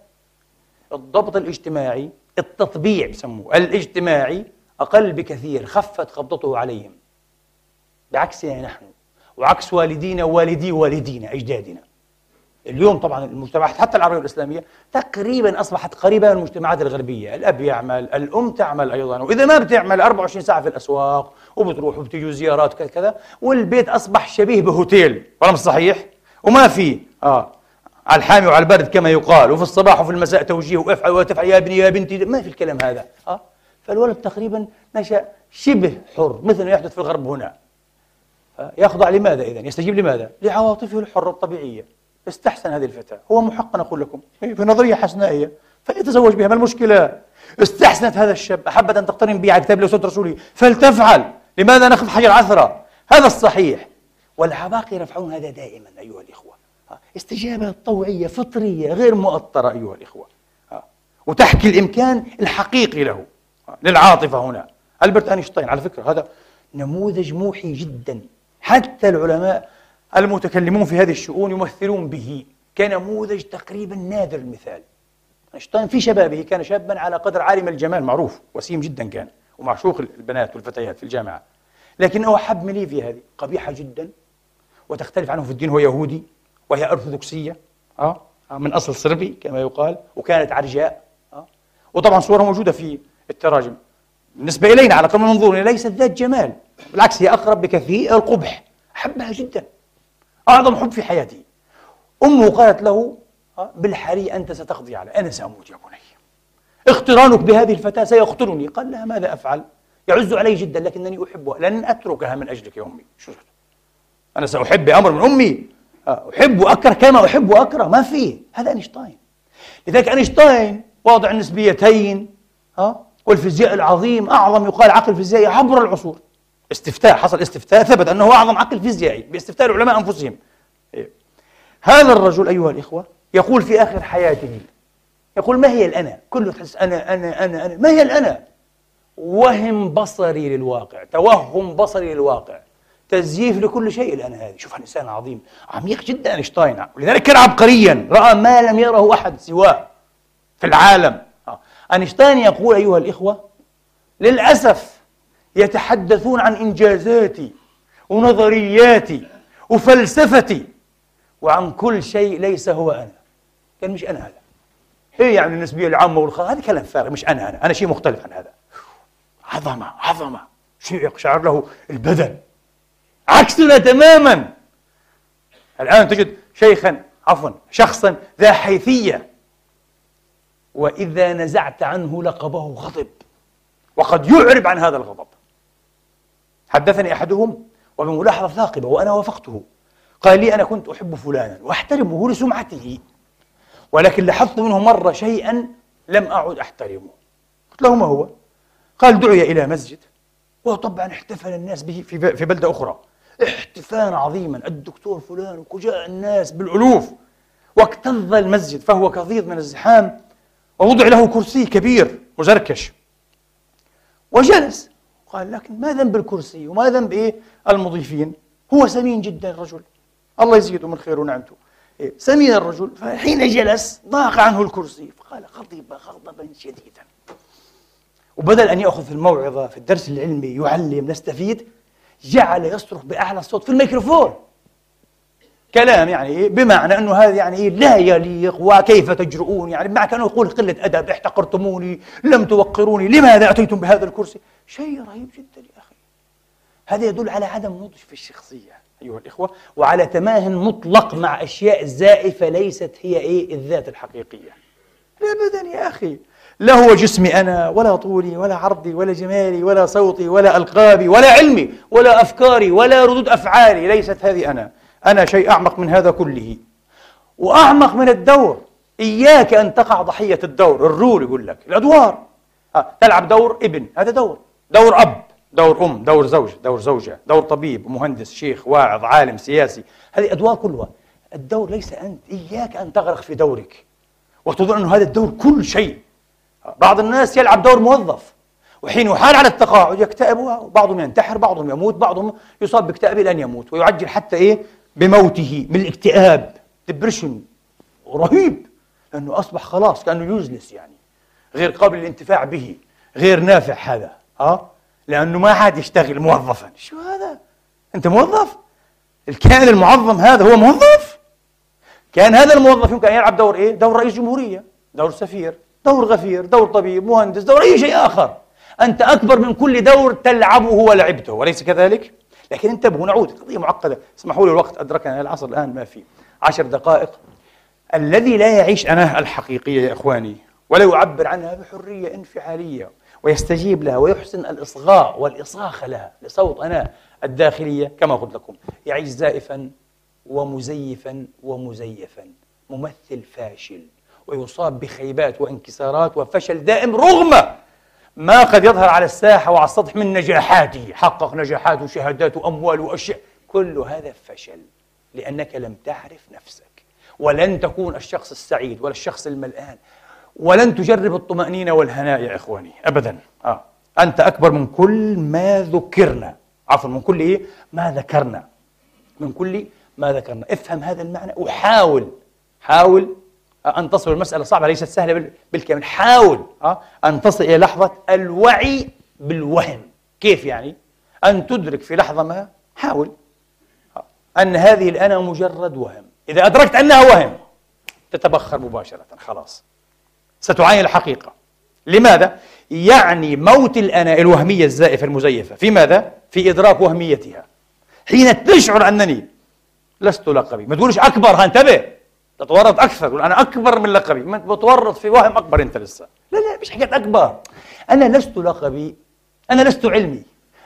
الضبط الاجتماعي التطبيع بسموه الاجتماعي أقل بكثير خفت قبضته عليهم. بعكسنا نحن وعكس والدينا والدي والدينا أجدادنا. اليوم طبعا المجتمعات حتى العربية والإسلامية تقريبا أصبحت قريبة من المجتمعات الغربية. الأب يعمل الأم تعمل أيضا وإذا ما بتعمل 24 ساعة في الأسواق وبتروح وبتجوا زيارات كذا والبيت أصبح شبيه بهوتيل. ولا مش صحيح؟ وما في. آه. على الحامي وعلى البرد كما يقال وفي الصباح وفي المساء توجيه وافعل وتفعل يا ابني يا بنتي. ما في الكلام هذا. آه. فالولد تقريبا نشأ شبه حر مثل ما يحدث في الغرب هنا. يخضع لماذا إذا؟ يستجيب لماذا؟ لعواطفه الحرة الطبيعية. استحسن هذه الفتاة. هو محق أقول لكم. في نظرية حسنائية فيتزوج بها. ما المشكلة؟ استحسنت هذا الشاب. أحبت أن تقترن به على كتاب الله وسنة رسوله. فلتفعل. لماذا نأخذ حجر عثرة؟ هذا الصحيح. والعباقرة يفعلون هذا دائما أيها الإخوة. استجابة طوعية فطرية غير مؤطرة أيها الإخوة. وتحكي الإمكان الحقيقي له. للعاطفة هنا. ألبرت أينشتاين على فكرة هذا نموذج موحي جدا. حتى العلماء المتكلمون في هذه الشؤون يمثلون به. كنموذج تقريبا نادر المثال. أينشتاين في شبابه كان شابا على قدر عالم الجمال معروف وسيم جدا كان ومعشوق البنات والفتيات في الجامعة. لكنه حب ميليفيا هذه قبيحة جدا وتختلف عنه في الدين هو يهودي وهي أرثوذكسية آه من أصل صربي كما يقال وكانت عرجاء آه. وطبعا صورها موجودة في التراجم. بالنسبة إلينا على قدر منظورنا ليست ذات جمال بالعكس هي أقرب بكثير القبح. أحبها جدا. أعظم حب في حياتي. أمه قالت له آه، بالحري أنت ستقضي على أنا سأموت يا بني. اقترانك بهذه الفتاة سيقتلني. قال لها ماذا أفعل؟ يعز علي جدا لكنني أحبها لن أتركها من أجلك يا أمي. شو أنا سأحب بأمر من أمي. آه، أحب وأكره كما أحب وأكره. ما في. هذا أينشتاين. لذلك أينشتاين واضع النسبيتين ها آه، والفيزياء العظيم أعظم يقال عقل فيزيائي عبر العصور. استفتاء حصل استفتاء ثبت أنه أعظم عقل فيزيائي باستفتاء العلماء أنفسهم. إيه. هذا الرجل أيها الإخوة يقول في آخر حياته يقول ما هي الأنا؟ كله تحس أنا أنا أنا أنا. ما هي الأنا؟ وهم بصري للواقع توهم بصري للواقع. تزييف لكل شيء الآن هذه. شوف الإنسان عظيم عميق جدا أينشتاين. ولذلك كان عبقريا رأى ما لم يره أحد سواه في العالم. آه. أينشتاين يقول أيها الإخوة للأسف يتحدثون عن إنجازاتي ونظرياتي وفلسفتي وعن كل شيء ليس هو أنا. قال مش أنا هذا. إيه يعني النسبية العامة والخاصة هذا كلام فارغ مش أنا أنا أنا شيء مختلف عن هذا. عظمة عظمة. شيء يقشعر له البدن. عكسنا تماما. الآن تجد شيخا عفوا شخصا ذا حيثية. وإذا نزعت عنه لقبه غضب وقد يعرب عن هذا الغضب. حدثني أحدهم وبملاحظة ثاقبة وأنا وافقته. قال لي أنا كنت أحب فلانا وأحترمه لسمعته ولكن لاحظت منه مرة شيئا لم أعد أحترمه. قلت له ما هو؟ قال دعي إلى مسجد. وطبعا احتفل الناس به في بلدة أخرى. احتفالا عظيما. الدكتور فلان وجاء الناس بالألوف. واكتظ المسجد فهو كظيظ من الزحام. ووضع له كرسي كبير مزركش وجلس. قال لكن ما ذنب الكرسي وما ذنب إيه؟ المضيفين. هو سمين جدا الرجل. الله يزيده من خير ونعمته. إيه؟ سمين الرجل فحين جلس ضاق عنه الكرسي فقال غضب غضبا شديدا. وبدل أن يأخذ في الموعظة في الدرس العلمي يعلم نستفيد جعل يصرخ بأعلى الصوت في الميكروفون. كلام يعني إيه؟ بمعنى أنه هذا يعني إيه؟ لا يليق وكيف تجرؤون؟ يعني بمعنى كأنه يقول قلة أدب احتقرتموني لم توقروني لماذا أتيتم بهذا الكرسي؟ شيء رهيب جدا يا أخي. هذا يدل على عدم نضج في الشخصية أيها الإخوة وعلى تماه مطلق مع أشياء زائفة ليست هي إيه؟ الذات الحقيقية. أبدا يا أخي لا هو جسمي أنا ولا طولي ولا عرضي ولا جمالي ولا صوتي ولا ألقابي ولا علمي ولا أفكاري ولا ردود أفعالي ليست هذه أنا. أنا شيء أعمق من هذا كله. وأعمق من الدور. إياك أن تقع ضحية الدور. الرول يقول لك. الأدوار. آه. تلعب دور ابن. هذا دور. دور أب. دور أم. دور زوج. دور زوجة. دور طبيب مهندس شيخ واعظ عالم سياسي. هذه أدوار كلها. الدور ليس أنت. إياك أن تغرق في دورك. وتظن أن هذا الدور كل شيء. بعض الناس يلعب دور موظف. وحين يحال على التقاعد يكتئب وبعضهم ينتحر بعضهم يموت بعضهم يصاب باكتئاب إلى أن يموت. ويعجل حتى إيه؟ بموته من الاكتئاب. depression رهيب. لأنه أصبح خلاص كأنه يوزلس يعني. غير قابل للانتفاع به. غير نافع هذا. ها لأنه ما عاد يشتغل موظفا. شو هذا؟ أنت موظف؟ الكائن المعظم هذا هو موظف؟ كان هذا الموظف يمكن أن يلعب دور إيه؟ دور رئيس جمهورية دور سفير دور غفير دور طبيب مهندس دور أي شيء آخر. أنت أكبر من كل دور تلعبه ولعبته وليس كذلك؟ لكن انتبهوا نعود. قضية معقدة. اسمحوا لي الوقت أدركنا العصر الآن ما في عشر دقائق. الذي لا يعيش أنا الحقيقية يا إخواني ولا يعبر عنها بحرية انفعالية ويستجيب لها ويحسن الإصغاء والإصاخة لها لصوت أنا الداخلية كما قلت لكم. يعيش زائفا ومزيفا ومزيفا ممثل فاشل ويصاب بخيبات وانكسارات وفشل دائم رغم ما قد يظهر على الساحة وعلى السطح من نجاحاته. حقق نجاحات وشهادات وأموال وأشياء. كل هذا فشل لأنك لم تعرف نفسك. ولن تكون الشخص السعيد ولا الشخص الملآن. ولن تجرب الطمأنينة والهناء يا إخواني. أبدا. آه. أنت أكبر من كل ما ذكرنا. عفوا من كل إيه؟ ما ذكرنا. من كل ما ذكرنا. افهم هذا المعنى. وحاول حاول. أن تصل المسألة صعبة ليست سهلة بالكامل. حاول أن تصل إلى لحظة الوعي بالوهم. كيف يعني؟ أن تدرك في لحظة ما حاول. أن هذه الأنا مجرد وهم. إذا أدركت أنها وهم تتبخر مباشرة. خلاص. ستعاين الحقيقة. لماذا؟ يعني موت الأنا الوهمية الزائفة المزيفة. في ماذا؟ في إدراك وهميتها. حين تشعر أنني لست لقبي ما تقولش أكبر انتبه. تتورط أكثر تقول أنا أكبر من لقبي. ما بتورط في وهم أكبر أنت لسه. لا لا مش حكايه أكبر. أنا لست لقبي أنا لست علمي.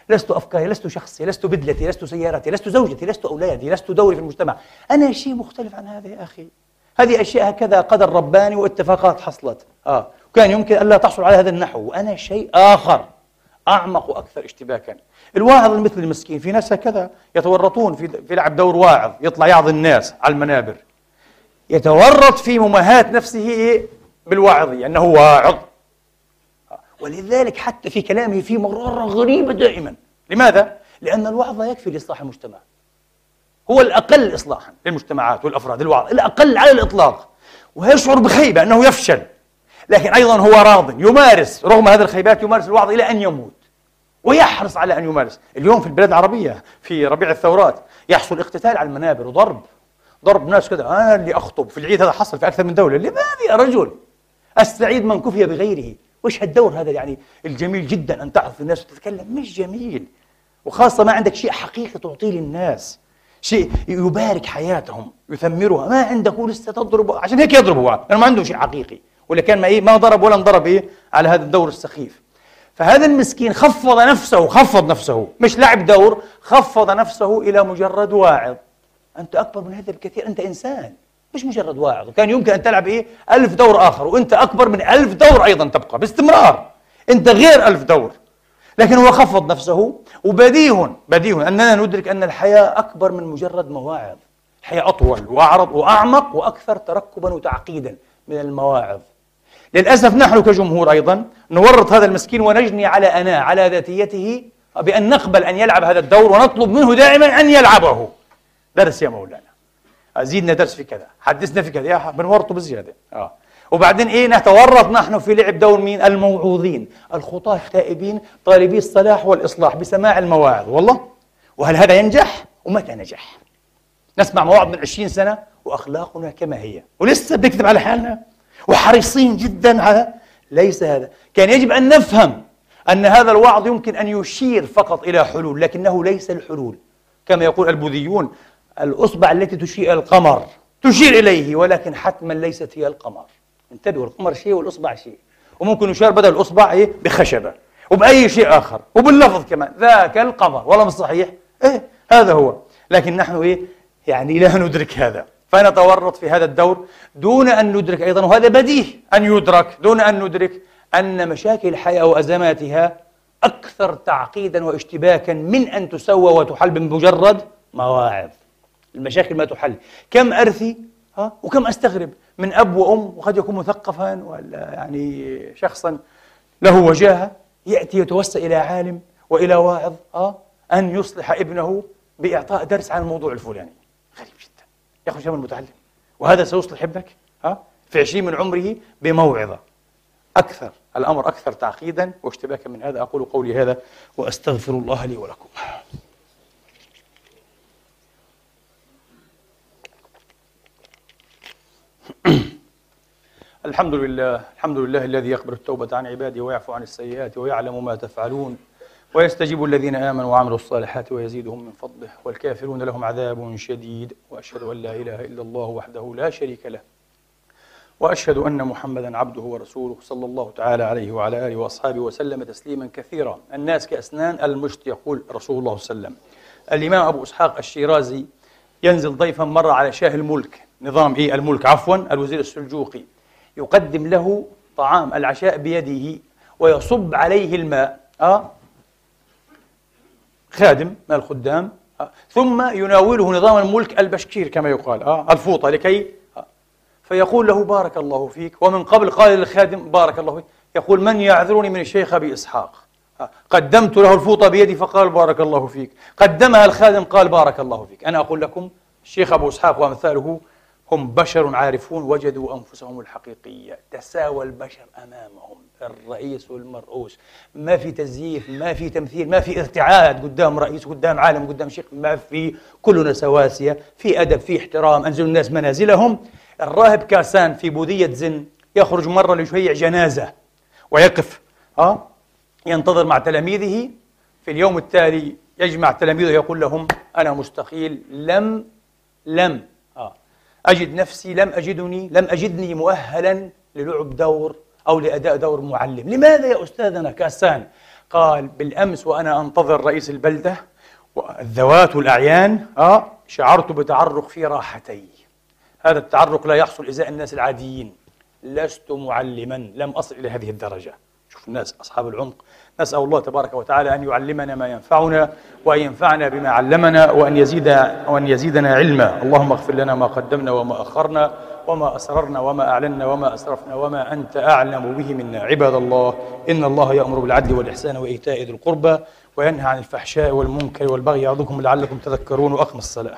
لست أفكاري لست شخصي لست بدلتي لست سيارتي لست زوجتي لست أولادي لست دوري في المجتمع. أنا شيء مختلف عن هذا يا أخي. هذه أشياء هكذا قدر رباني واتفاقات حصلت. آه. وكان يمكن ألا تحصل على هذا النحو. وأنا شيء آخر أعمق وأكثر اشتباكا. الواعظ المثل المسكين في ناس هكذا يتورطون في في لعب دور واعظ يطلع يعظ الناس على المنابر. يتورط في مماهاة نفسه بالواعظية أنه واعظ ولذلك حتى في كلامه في مرارة غريبة دائما. لماذا؟ لأن الوعظ لا يكفي لإصلاح المجتمع. هو الأقل إصلاحا للمجتمعات والأفراد الوعظ الأقل على الإطلاق. ويشعر بخيبة أنه يفشل. لكن أيضا هو راض يمارس رغم هذه الخيبات يمارس الوعظ إلى أن يموت. ويحرص على أن يمارس. اليوم في البلاد العربية في ربيع الثورات يحصل اقتتال على المنابر وضرب. ضرب ناس كذا أنا اللي أخطب في العيد هذا حصل في أكثر من دولة. لماذا يا رجل؟ السعيد من كفي بغيره. وش هالدور هذا يعني؟ الجميل جدا أن تعرف الناس وتتكلم. مش جميل. وخاصة ما عندك شيء حقيقي تعطيه للناس. شيء يبارك حياتهم يثمرها. ما عندك لسه تضرب عشان هيك يضرب هو. لأنه ما عنده شيء حقيقي. ولا كان ما إيه ما ضرب ولا انضرب إيه على هذا الدور السخيف. فهذا المسكين خفض نفسه خفض نفسه. مش لعب دور خفض نفسه إلى مجرد واعظ. أنت أكبر من هذا بكثير أنت إنسان مش مجرد واعظ. وكان يمكن أن تلعب إيه؟ ألف دور آخر وأنت أكبر من ألف دور أيضا تبقى باستمرار. أنت غير ألف دور. لكن هو خفض نفسه وبديه بديه أننا ندرك أن الحياة أكبر من مجرد مواعظ. الحياة أطول وأعرض وأعمق وأكثر تركبا وتعقيدا من المواعظ. للأسف نحن كجمهور أيضا نورط هذا المسكين ونجني على أنا على ذاتيته بأن نقبل أن يلعب هذا الدور ونطلب منه دائما أن يلعبه. درس يا مولانا. زيدنا درس في كذا حدثنا في كذا يا بنورطه بزيادة. آه. وبعدين إيه نتورط نحن في لعب دور مين؟ الموعوظين. الخطاة التائبين طالبي الصلاح والإصلاح بسماع المواعظ. والله؟ وهل هذا ينجح؟ ومتى نجح؟ نسمع مواعظ من 20 سنة وأخلاقنا كما هي. ولسه بنكذب على حالنا. وحريصين جدا على ليس هذا. كان يجب أن نفهم أن هذا الوعظ يمكن أن يشير فقط إلى حلول لكنه ليس الحلول. كما يقول البوذيون الأصبع التي تشير إلى القمر تشير إليه ولكن حتما ليست هي القمر. انتبهوا القمر شيء والأصبع شيء. وممكن يشار بدل الأصبع إيه؟ بخشبة وبأي شيء آخر وباللفظ كمان. ذاك القمر والله مش صحيح؟ إيه هذا هو. لكن نحن إيه؟ يعني لا ندرك هذا. فنتورط في هذا الدور دون أن ندرك أيضا وهذا بديهي أن يدرك دون أن ندرك أن مشاكل الحياة وأزماتها أكثر تعقيدا واشتباكا من أن تسوى وتحل بمجرد مواعظ. المشاكل ما تحل. كم أرثي؟ ها؟ وكم أستغرب؟ من أب وأم وقد يكون مثقفا ولا يعني شخصا له وجاهة يأتي يتوسل إلى عالم وإلى واعظ ها؟ أن يصلح ابنه بإعطاء درس عن الموضوع الفلاني. غريب جدا. يخرج من المتعلم وهذا سيصلح ابنك؟ ها؟ في عشرين من عمره بموعظة. أكثر الأمر أكثر تعقيدا واشتباكا من هذا. أقول قولي هذا وأستغفر الله لي ولكم. الحمد لله الحمد لله الذي يقبل التوبة عن عباده ويعفو عن السيئات ويعلم ما تفعلون ويستجيب الذين آمنوا وعملوا الصالحات ويزيدهم من فضله والكافرون لهم عذاب شديد وأشهد أن لا إله إلا الله وحده لا شريك له وأشهد أن محمدا عبده ورسوله صلى الله تعالى عليه وعلى آله وأصحابه وسلم تسليما كثيرا. الناس كأسنان المشط يقول رسول الله صلى الله عليه وسلم. الإمام أبو إسحاق الشيرازي ينزل ضيفا مرة على شاه الملك. نظام إيه الملك عفوا الوزير السلجوقي يقدم له طعام العشاء بيده ويصب عليه الماء آه خادم من الخدام آه. ثم يناوله نظام الملك البشكير كما يقال آه الفوطة لكي فيقول له بارك الله فيك. ومن قبل قال للخادم بارك الله فيك. يقول من يعذرني من الشيخ أبي إسحاق؟ قدمت له الفوطة بيدي فقال بارك الله فيك. قدمها الخادم قال بارك الله فيك. أنا أقول لكم الشيخ أبو إسحاق وأمثاله هم بشر عارفون وجدوا أنفسهم الحقيقية. تساوى البشر أمامهم. الرئيس والمرؤوس. ما في تزييف ما في تمثيل ما في ارتعاد قدام رئيس قدام عالم قدام شيخ. ما في كلنا سواسية. في أدب في احترام. أنزلوا الناس منازلهم. الراهب كاسان في بوذية زن يخرج مرة ليشيع جنازة ويقف أه؟ ينتظر مع تلاميذه. في اليوم التالي يجمع تلاميذه يقول لهم أنا مستقيل لم لم أجد نفسي لم أجدني لم أجدني مؤهلا للعب دور أو لأداء دور معلم. لماذا يا أستاذنا كاسان؟ قال بالأمس وأنا أنتظر رئيس البلدة والذوات والأعيان آه شعرت بتعرق في راحتي. هذا التعرق لا يحصل إزاء الناس العاديين. لست معلما لم أصل إلى هذه الدرجة. شوف الناس أصحاب العمق. نسأل الله تبارك وتعالى أن يعلمنا ما ينفعنا وأن ينفعنا بما علمنا وأن يزيد وأن يزيدنا علما. اللهم اغفر لنا ما قدمنا وما أخرنا وما أسررنا وما أعلنا وما أسرفنا وما أنت أعلم به منا. عباد الله إن الله يأمر بالعدل والإحسان وإيتاء ذي القربى وينهى عن الفحشاء والمنكر والبغي يعظكم لعلكم تذكرون وأقم الصلاة.